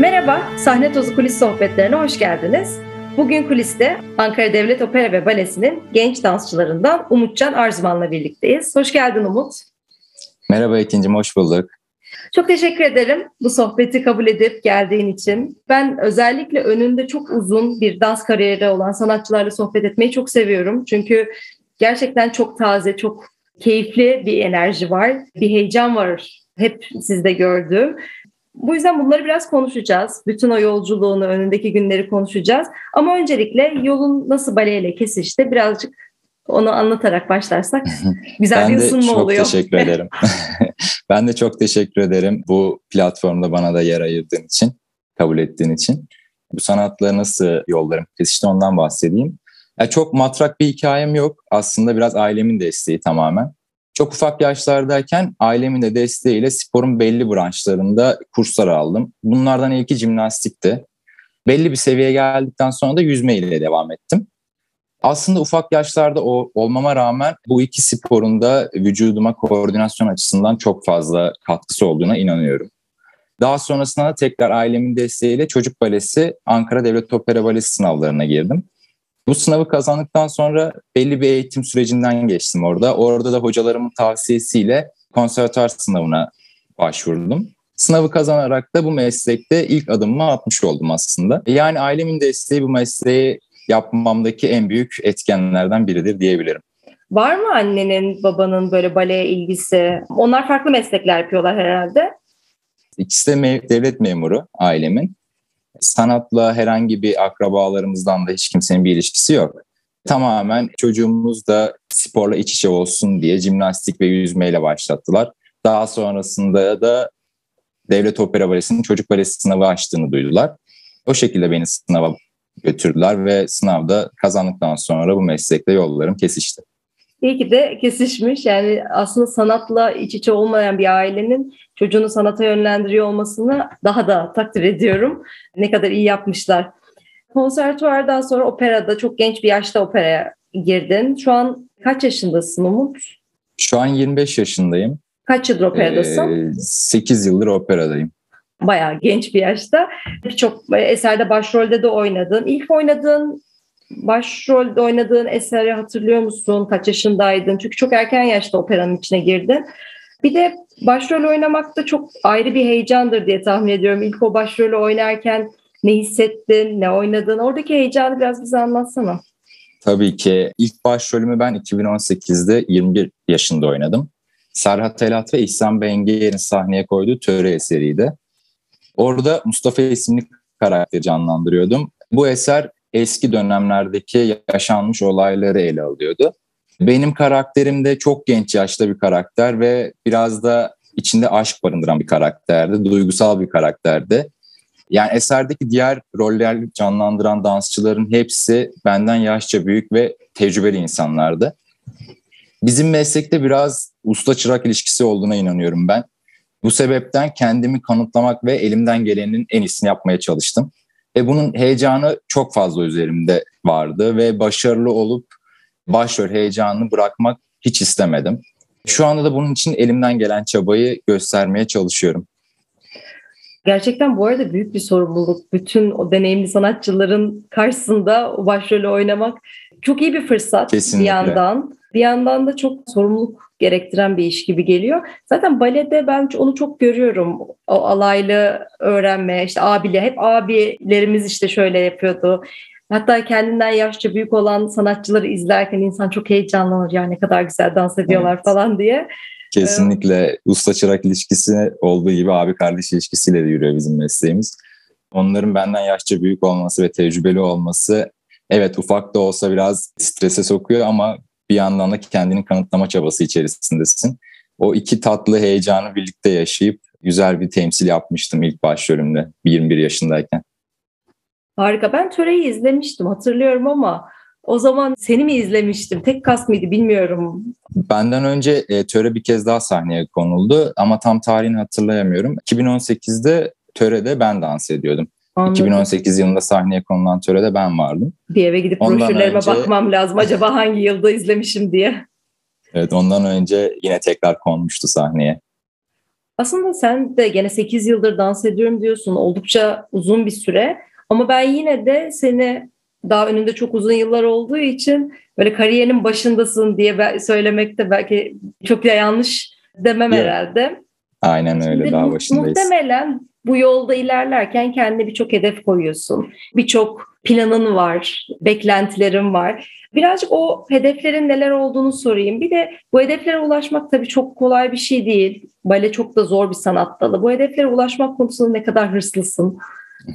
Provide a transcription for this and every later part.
Merhaba, Sahne Tozu Kulis Sohbetlerine hoş geldiniz. Bugün kuliste Ankara Devlet Opera ve Balesi'nin genç dansçılarından Umutcan Arzuman'la birlikteyiz. Hoş geldin Umut. Merhaba ikincim, hoş bulduk. Çok teşekkür ederim bu sohbeti kabul edip geldiğin için. Ben özellikle önünde çok uzun bir dans kariyeri olan sanatçılarla sohbet etmeyi çok seviyorum. Çünkü gerçekten çok taze, çok keyifli bir enerji var, bir heyecan var hep sizde gördüğüm. Bu yüzden bunları biraz konuşacağız. Bütün o yolculuğunu, önündeki günleri konuşacağız. Ama öncelikle yolun nasıl baleyle kesişti birazcık onu anlatarak başlarsak güzel ben bir ısınma çok oluyor. teşekkür ederim. ben de çok teşekkür ederim bu platformda bana da yer ayırdığın için, kabul ettiğin için. Bu sanatla nasıl yollarım kesişti ondan bahsedeyim. Ya çok matrak bir hikayem yok. Aslında biraz ailemin desteği tamamen. Çok ufak yaşlardayken ailemin de desteğiyle sporun belli branşlarında kurslar aldım. Bunlardan ilki jimnastikti. Belli bir seviyeye geldikten sonra da yüzme ile devam ettim. Aslında ufak yaşlarda o olmama rağmen bu iki sporun da vücuduma koordinasyon açısından çok fazla katkısı olduğuna inanıyorum. Daha sonrasında da tekrar ailemin desteğiyle çocuk balesi Ankara Devlet Opera Balesi sınavlarına girdim. Bu sınavı kazandıktan sonra belli bir eğitim sürecinden geçtim orada. Orada da hocalarımın tavsiyesiyle konservatuar sınavına başvurdum. Sınavı kazanarak da bu meslekte ilk adımımı atmış oldum aslında. Yani ailemin desteği bu mesleği yapmamdaki en büyük etkenlerden biridir diyebilirim. Var mı annenin, babanın böyle baleye ilgisi? Onlar farklı meslekler yapıyorlar herhalde. İkisi de me- devlet memuru ailemin. Sanatla herhangi bir akrabalarımızdan da hiç kimsenin bir ilişkisi yok. Tamamen çocuğumuz da sporla iç içe olsun diye jimnastik ve yüzmeyle başlattılar. Daha sonrasında da Devlet Opera Balesi'nin çocuk balesi sınavı açtığını duydular. O şekilde beni sınava götürdüler ve sınavda kazandıktan sonra bu meslekle yollarım kesişti. İyi ki de kesişmiş. Yani aslında sanatla iç içe olmayan bir ailenin çocuğunu sanata yönlendiriyor olmasını daha da takdir ediyorum. Ne kadar iyi yapmışlar. Konservatuvardan sonra operada çok genç bir yaşta operaya girdin. Şu an kaç yaşındasın Umut? Şu an 25 yaşındayım. Kaç yıldır operadasın? Ee, 8 yıldır operadayım. Bayağı genç bir yaşta. Birçok eserde başrolde de oynadın. İlk oynadığın başrolde oynadığın eseri hatırlıyor musun? Kaç yaşındaydın? Çünkü çok erken yaşta operanın içine girdin. Bir de başrol oynamak da çok ayrı bir heyecandır diye tahmin ediyorum. İlk o başrolü oynarken ne hissettin, ne oynadın? Oradaki heyecanı biraz bize anlatsana. Tabii ki ilk başrolümü ben 2018'de 21 yaşında oynadım. Serhat Telat ve İhsan Bengiyer'in sahneye koyduğu töre eseriydi. Orada Mustafa isimli karakteri canlandırıyordum. Bu eser eski dönemlerdeki yaşanmış olayları ele alıyordu. Benim karakterim de çok genç yaşta bir karakter ve biraz da içinde aşk barındıran bir karakterdi. Duygusal bir karakterdi. Yani eserdeki diğer roller canlandıran dansçıların hepsi benden yaşça büyük ve tecrübeli insanlardı. Bizim meslekte biraz usta çırak ilişkisi olduğuna inanıyorum ben. Bu sebepten kendimi kanıtlamak ve elimden gelenin en iyisini yapmaya çalıştım. Ve bunun heyecanı çok fazla üzerimde vardı ve başarılı olup başrol heyecanını bırakmak hiç istemedim. Şu anda da bunun için elimden gelen çabayı göstermeye çalışıyorum. Gerçekten bu arada büyük bir sorumluluk. Bütün o deneyimli sanatçıların karşısında o başrolü oynamak çok iyi bir fırsat Kesinlikle. bir yandan. Bir yandan da çok sorumluluk gerektiren bir iş gibi geliyor. Zaten balede ben onu çok görüyorum. O alaylı öğrenme, işte abile, hep abilerimiz işte şöyle yapıyordu. Hatta kendinden yaşça büyük olan sanatçıları izlerken insan çok heyecanlanır. Ya ne kadar güzel dans ediyorlar Evet. falan diye. Kesinlikle usta çırak ilişkisi olduğu gibi abi kardeş ilişkisiyle de yürüyor bizim mesleğimiz. Onların benden yaşça büyük olması ve tecrübeli olması evet ufak da olsa biraz strese sokuyor ama bir yandan da kendini kanıtlama çabası içerisindesin. O iki tatlı heyecanı birlikte yaşayıp güzel bir temsil yapmıştım ilk başrolümde 21 yaşındayken. Harika. Ben töreyi izlemiştim hatırlıyorum ama o zaman seni mi izlemiştim? Tek kas mıydı bilmiyorum. Benden önce e, töre bir kez daha sahneye konuldu ama tam tarihini hatırlayamıyorum. 2018'de törede ben dans ediyordum. Anladım. 2018 yılında sahneye konulan törede ben vardım. Bir eve gidip Ondan broşürlerime önce- bakmam lazım. Acaba hangi yılda izlemişim diye. Evet ondan önce yine tekrar konmuştu sahneye. Aslında sen de gene 8 yıldır dans ediyorum diyorsun. Oldukça uzun bir süre. Ama ben yine de seni daha önünde çok uzun yıllar olduğu için böyle kariyerin başındasın diye söylemek de belki çok da yanlış demem Yok. herhalde. Aynen öyle Şimdi daha başındayız. Muhtemelen bu yolda ilerlerken kendine birçok hedef koyuyorsun. Birçok planın var, beklentilerin var. Birazcık o hedeflerin neler olduğunu sorayım. Bir de bu hedeflere ulaşmak tabii çok kolay bir şey değil. Bale çok da zor bir sanat dalı. Bu hedeflere ulaşmak konusunda ne kadar hırslısın?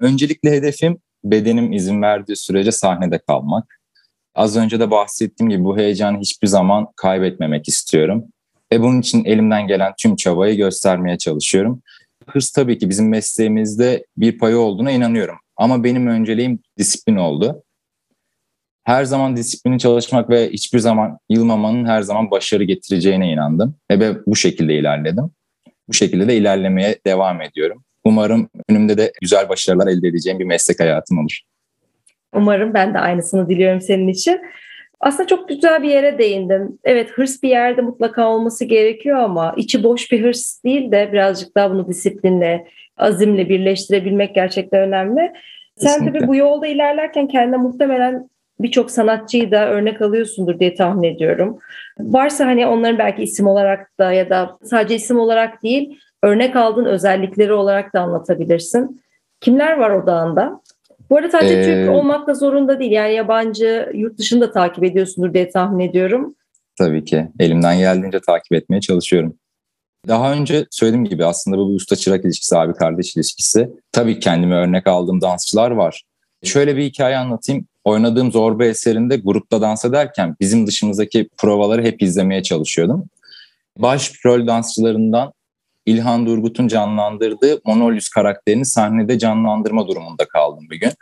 Öncelikle hedefim bedenim izin verdiği sürece sahnede kalmak. Az önce de bahsettiğim gibi bu heyecanı hiçbir zaman kaybetmemek istiyorum. Ve bunun için elimden gelen tüm çabayı göstermeye çalışıyorum. Hırs tabii ki bizim mesleğimizde bir payı olduğuna inanıyorum. Ama benim önceliğim disiplin oldu. Her zaman disiplini çalışmak ve hiçbir zaman yılmamanın her zaman başarı getireceğine inandım. Ve bu şekilde ilerledim. Bu şekilde de ilerlemeye devam ediyorum. Umarım önümde de güzel başarılar elde edeceğim bir meslek hayatım olur. Umarım ben de aynısını diliyorum senin için. Aslında çok güzel bir yere değindim. Evet hırs bir yerde mutlaka olması gerekiyor ama içi boş bir hırs değil de birazcık daha bunu disiplinle, azimle birleştirebilmek gerçekten önemli. Sen Kesinlikle. tabii bu yolda ilerlerken kendine muhtemelen birçok sanatçıyı da örnek alıyorsundur diye tahmin ediyorum. Varsa hani onların belki isim olarak da ya da sadece isim olarak değil örnek aldığın özellikleri olarak da anlatabilirsin. Kimler var odağında? Bu arada sadece ee, Türk olmak da zorunda değil. Yani yabancı, yurt dışını da takip ediyorsundur diye tahmin ediyorum. Tabii ki. Elimden geldiğince takip etmeye çalışıyorum. Daha önce söylediğim gibi aslında bu bir usta çırak ilişkisi, abi kardeş ilişkisi. Tabii kendime örnek aldığım dansçılar var. Şöyle bir hikaye anlatayım. Oynadığım Zorba eserinde grupta dans ederken bizim dışımızdaki provaları hep izlemeye çalışıyordum. Baş rol dansçılarından İlhan Durgut'un canlandırdığı Monolius karakterini sahnede canlandırma durumunda kaldım bir gün.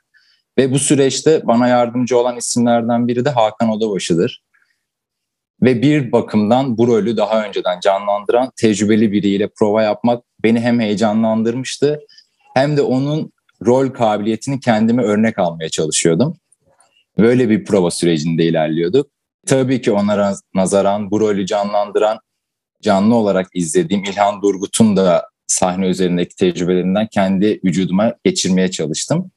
Ve bu süreçte bana yardımcı olan isimlerden biri de Hakan Odabaşı'dır. Ve bir bakımdan bu rolü daha önceden canlandıran tecrübeli biriyle prova yapmak beni hem heyecanlandırmıştı hem de onun rol kabiliyetini kendime örnek almaya çalışıyordum. Böyle bir prova sürecinde ilerliyorduk. Tabii ki ona nazaran bu rolü canlandıran canlı olarak izlediğim İlhan Durgut'un da sahne üzerindeki tecrübelerinden kendi vücuduma geçirmeye çalıştım.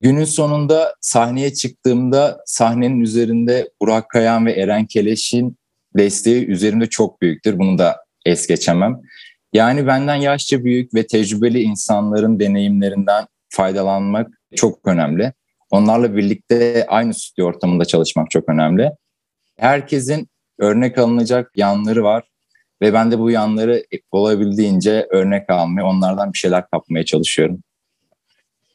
Günün sonunda sahneye çıktığımda sahnenin üzerinde Burak Kayan ve Eren Keleş'in desteği üzerimde çok büyüktür. Bunu da es geçemem. Yani benden yaşça büyük ve tecrübeli insanların deneyimlerinden faydalanmak çok önemli. Onlarla birlikte aynı stüdyo ortamında çalışmak çok önemli. Herkesin örnek alınacak yanları var. Ve ben de bu yanları olabildiğince örnek almaya, onlardan bir şeyler kapmaya çalışıyorum.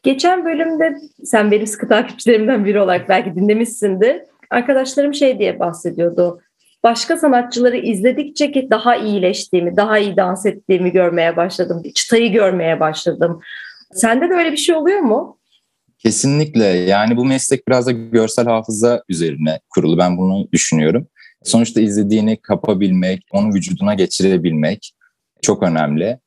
Geçen bölümde sen benim sıkı takipçilerimden biri olarak belki dinlemişsindir. Arkadaşlarım şey diye bahsediyordu. Başka sanatçıları izledikçe ki daha iyileştiğimi, daha iyi dans ettiğimi görmeye başladım. Çıtayı görmeye başladım. Sende de öyle bir şey oluyor mu? Kesinlikle. Yani bu meslek biraz da görsel hafıza üzerine kurulu. Ben bunu düşünüyorum. Sonuçta izlediğini kapabilmek, onu vücuduna geçirebilmek çok önemli.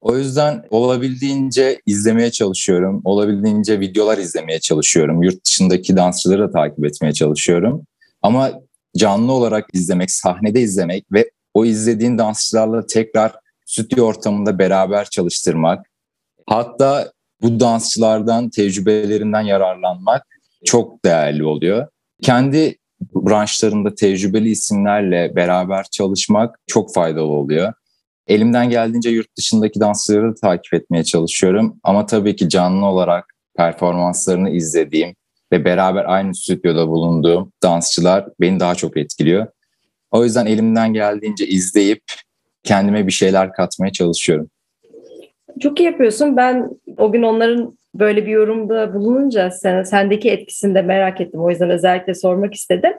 O yüzden olabildiğince izlemeye çalışıyorum. Olabildiğince videolar izlemeye çalışıyorum. Yurt dışındaki dansçıları da takip etmeye çalışıyorum. Ama canlı olarak izlemek, sahnede izlemek ve o izlediğin dansçılarla tekrar stüdyo ortamında beraber çalıştırmak. Hatta bu dansçılardan, tecrübelerinden yararlanmak çok değerli oluyor. Kendi branşlarında tecrübeli isimlerle beraber çalışmak çok faydalı oluyor. Elimden geldiğince yurt dışındaki dansçıları da takip etmeye çalışıyorum. Ama tabii ki canlı olarak performanslarını izlediğim ve beraber aynı stüdyoda bulunduğum dansçılar beni daha çok etkiliyor. O yüzden elimden geldiğince izleyip kendime bir şeyler katmaya çalışıyorum. Çok iyi yapıyorsun. Ben o gün onların böyle bir yorumda bulununca sen, sendeki etkisini de merak ettim. O yüzden özellikle sormak istedim.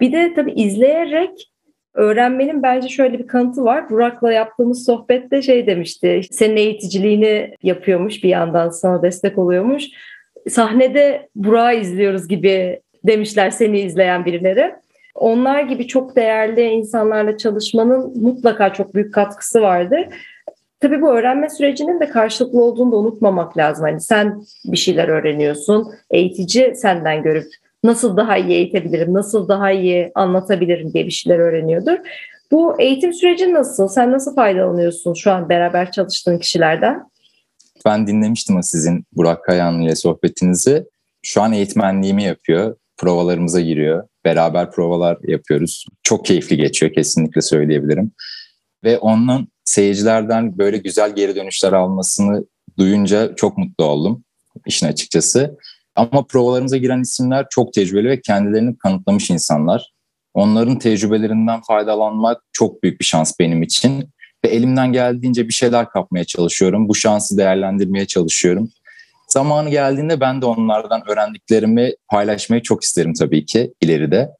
Bir de tabii izleyerek öğrenmenin bence şöyle bir kanıtı var. Burak'la yaptığımız sohbette şey demişti. Senin eğiticiliğini yapıyormuş bir yandan sana destek oluyormuş. Sahnede Burak'ı izliyoruz gibi demişler seni izleyen birileri. Onlar gibi çok değerli insanlarla çalışmanın mutlaka çok büyük katkısı vardır. Tabii bu öğrenme sürecinin de karşılıklı olduğunu da unutmamak lazım. Hani sen bir şeyler öğreniyorsun, eğitici senden görüp nasıl daha iyi eğitebilirim, nasıl daha iyi anlatabilirim diye bir şeyler öğreniyordur. Bu eğitim süreci nasıl? Sen nasıl faydalanıyorsun şu an beraber çalıştığın kişilerden? Ben dinlemiştim sizin Burak Kayan ile sohbetinizi. Şu an eğitmenliğimi yapıyor. Provalarımıza giriyor. Beraber provalar yapıyoruz. Çok keyifli geçiyor kesinlikle söyleyebilirim. Ve onun seyircilerden böyle güzel geri dönüşler almasını duyunca çok mutlu oldum işin açıkçası. Ama provalarımıza giren isimler çok tecrübeli ve kendilerini kanıtlamış insanlar. Onların tecrübelerinden faydalanmak çok büyük bir şans benim için. Ve elimden geldiğince bir şeyler kapmaya çalışıyorum. Bu şansı değerlendirmeye çalışıyorum. Zamanı geldiğinde ben de onlardan öğrendiklerimi paylaşmayı çok isterim tabii ki ileride.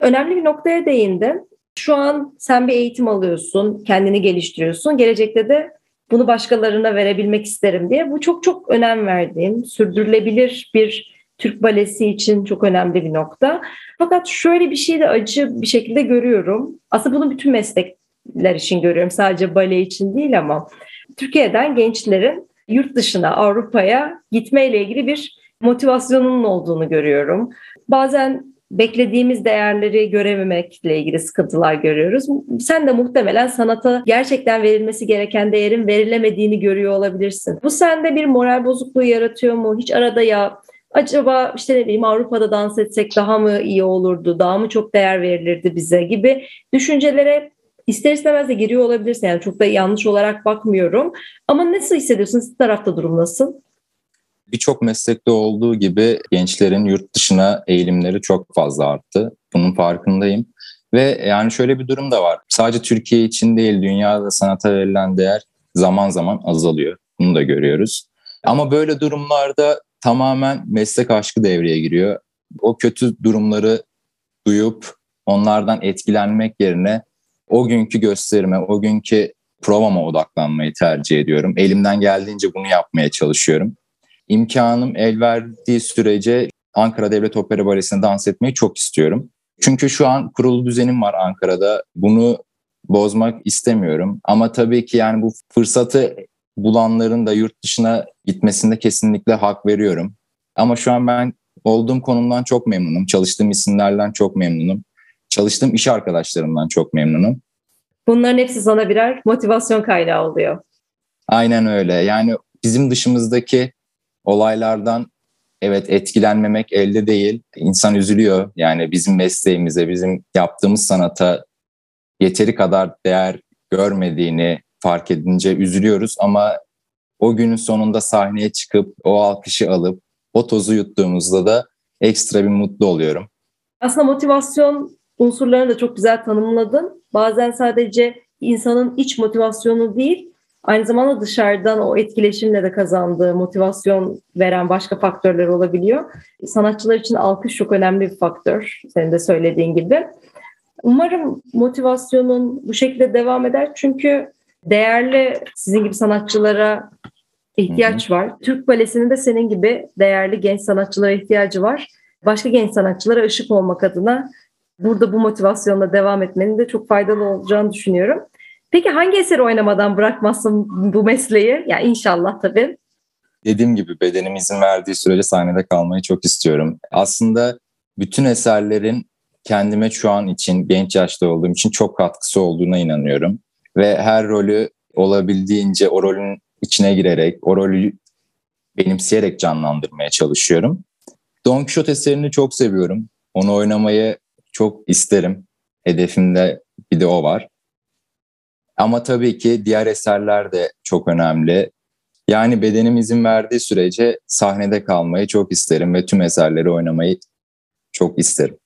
Önemli bir noktaya değindin. Şu an sen bir eğitim alıyorsun, kendini geliştiriyorsun. Gelecekte de bunu başkalarına verebilmek isterim diye. Bu çok çok önem verdiğim, sürdürülebilir bir Türk balesi için çok önemli bir nokta. Fakat şöyle bir şey de acı bir şekilde görüyorum. Aslında bunu bütün meslekler için görüyorum. Sadece bale için değil ama Türkiye'den gençlerin yurt dışına, Avrupa'ya gitmeyle ilgili bir motivasyonunun olduğunu görüyorum. Bazen beklediğimiz değerleri görememekle ilgili sıkıntılar görüyoruz. Sen de muhtemelen sanata gerçekten verilmesi gereken değerin verilemediğini görüyor olabilirsin. Bu sende bir moral bozukluğu yaratıyor mu? Hiç arada ya acaba işte ne bileyim Avrupa'da dans etsek daha mı iyi olurdu, daha mı çok değer verilirdi bize gibi düşüncelere ister istemez de giriyor olabilirsin. Yani çok da yanlış olarak bakmıyorum. Ama nasıl hissediyorsun? Siz tarafta durum nasıl? Birçok meslekte olduğu gibi gençlerin yurt dışına eğilimleri çok fazla arttı. Bunun farkındayım. Ve yani şöyle bir durum da var. Sadece Türkiye için değil, dünyada sanata verilen değer zaman zaman azalıyor. Bunu da görüyoruz. Ama böyle durumlarda tamamen meslek aşkı devreye giriyor. O kötü durumları duyup onlardan etkilenmek yerine o günkü gösterime, o günkü provama odaklanmayı tercih ediyorum. Elimden geldiğince bunu yapmaya çalışıyorum. İmkanım el verdiği sürece Ankara Devlet Opera Balesi'nde dans etmeyi çok istiyorum. Çünkü şu an kurulu düzenim var Ankara'da. Bunu bozmak istemiyorum. Ama tabii ki yani bu fırsatı bulanların da yurt dışına gitmesinde kesinlikle hak veriyorum. Ama şu an ben olduğum konumdan çok memnunum. Çalıştığım isimlerden çok memnunum. Çalıştığım iş arkadaşlarımdan çok memnunum. Bunların hepsi sana birer motivasyon kaynağı oluyor. Aynen öyle. Yani bizim dışımızdaki olaylardan evet etkilenmemek elde değil. İnsan üzülüyor. Yani bizim mesleğimize, bizim yaptığımız sanata yeteri kadar değer görmediğini fark edince üzülüyoruz ama o günün sonunda sahneye çıkıp o alkışı alıp o tozu yuttuğumuzda da ekstra bir mutlu oluyorum. Aslında motivasyon unsurlarını da çok güzel tanımladın. Bazen sadece insanın iç motivasyonu değil, aynı zamanda dışarıdan o etkileşimle de kazandığı motivasyon veren başka faktörler olabiliyor. Sanatçılar için alkış çok önemli bir faktör, senin de söylediğin gibi. Umarım motivasyonun bu şekilde devam eder çünkü değerli sizin gibi sanatçılara ihtiyaç var. Türk Balesi'nin de senin gibi değerli genç sanatçılara ihtiyacı var. Başka genç sanatçılara ışık olmak adına burada bu motivasyonla devam etmenin de çok faydalı olacağını düşünüyorum. Peki hangi eseri oynamadan bırakmazsın bu mesleği? Ya inşallah tabii. Dediğim gibi bedenim izin verdiği sürece sahnede kalmayı çok istiyorum. Aslında bütün eserlerin kendime şu an için, genç yaşta olduğum için çok katkısı olduğuna inanıyorum. Ve her rolü olabildiğince o rolün içine girerek, o rolü benimseyerek canlandırmaya çalışıyorum. Don Quixote eserini çok seviyorum. Onu oynamayı çok isterim. Hedefimde bir de o var. Ama tabii ki diğer eserler de çok önemli. Yani bedenim izin verdiği sürece sahnede kalmayı çok isterim ve tüm eserleri oynamayı çok isterim.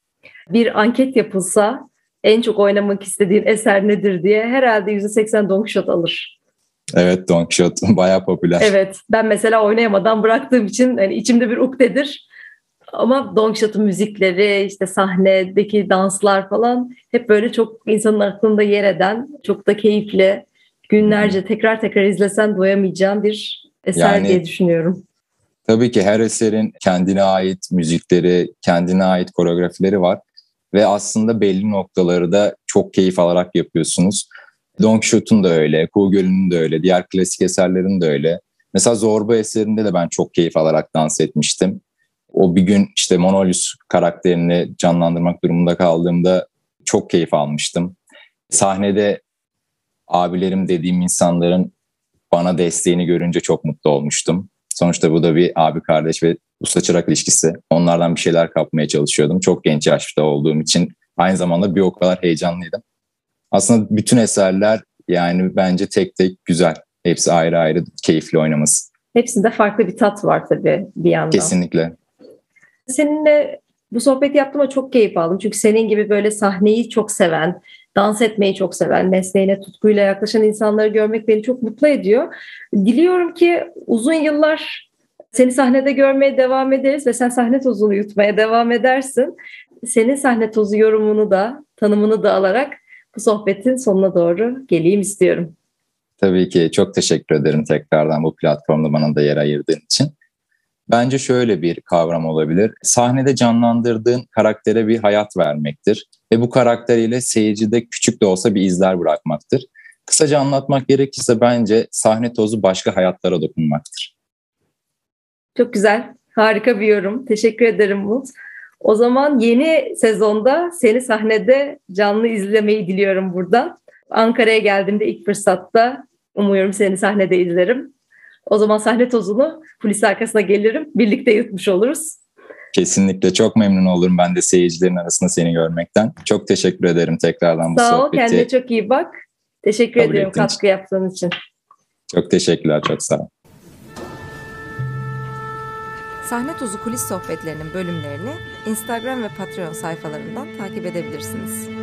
Bir anket yapılsa en çok oynamak istediğin eser nedir diye herhalde %80 Don Quixote alır. Evet Don Quixote bayağı popüler. Evet ben mesela oynayamadan bıraktığım için yani içimde bir ukdedir. Ama Don Quixote'un müzikleri, işte sahnedeki danslar falan hep böyle çok insanın aklında yer eden, çok da keyifli, günlerce tekrar tekrar izlesen doyamayacağın bir eser yani, diye düşünüyorum. Tabii ki her eserin kendine ait müzikleri, kendine ait koreografileri var ve aslında belli noktaları da çok keyif alarak yapıyorsunuz. Don Quixote'un da öyle, Kuğu Gölü'nün de öyle, diğer klasik eserlerin de öyle. Mesela Zorba eserinde de ben çok keyif alarak dans etmiştim. O bir gün işte Monolius karakterini canlandırmak durumunda kaldığımda çok keyif almıştım. Sahnede abilerim dediğim insanların bana desteğini görünce çok mutlu olmuştum. Sonuçta bu da bir abi kardeş ve usta çırak ilişkisi. Onlardan bir şeyler kapmaya çalışıyordum. Çok genç yaşta olduğum için aynı zamanda bir o kadar heyecanlıydım. Aslında bütün eserler yani bence tek tek güzel. Hepsi ayrı ayrı keyifli oynaması. Hepsinde farklı bir tat var tabii bir yandan. Kesinlikle. Seninle bu sohbeti yaptığıma çok keyif aldım. Çünkü senin gibi böyle sahneyi çok seven, dans etmeyi çok seven, mesleğine tutkuyla yaklaşan insanları görmek beni çok mutlu ediyor. Diliyorum ki uzun yıllar seni sahnede görmeye devam ederiz ve sen sahne tozunu yutmaya devam edersin. Senin sahne tozu yorumunu da, tanımını da alarak bu sohbetin sonuna doğru geleyim istiyorum. Tabii ki çok teşekkür ederim tekrardan bu platformda bana da yer ayırdığın için. Bence şöyle bir kavram olabilir. Sahnede canlandırdığın karaktere bir hayat vermektir ve bu karakteriyle seyircide küçük de olsa bir izler bırakmaktır. Kısaca anlatmak gerekirse bence sahne tozu başka hayatlara dokunmaktır. Çok güzel, harika bir yorum. Teşekkür ederim Umut. O zaman yeni sezonda seni sahnede canlı izlemeyi diliyorum buradan. Ankara'ya geldiğimde ilk fırsatta umuyorum seni sahnede izlerim. O zaman sahne tozunu kulis arkasına gelirim. Birlikte yutmuş oluruz. Kesinlikle çok memnun olurum ben de seyircilerin arasında seni görmekten. Çok teşekkür ederim tekrardan bu Sağ sohbeti. Sağ ol kendine çok iyi bak. Teşekkür Kabul ediyorum katkı için. yaptığın için. Çok teşekkürler çok sağ ol. Sahne Tozu kulis sohbetlerinin bölümlerini Instagram ve Patreon sayfalarından takip edebilirsiniz.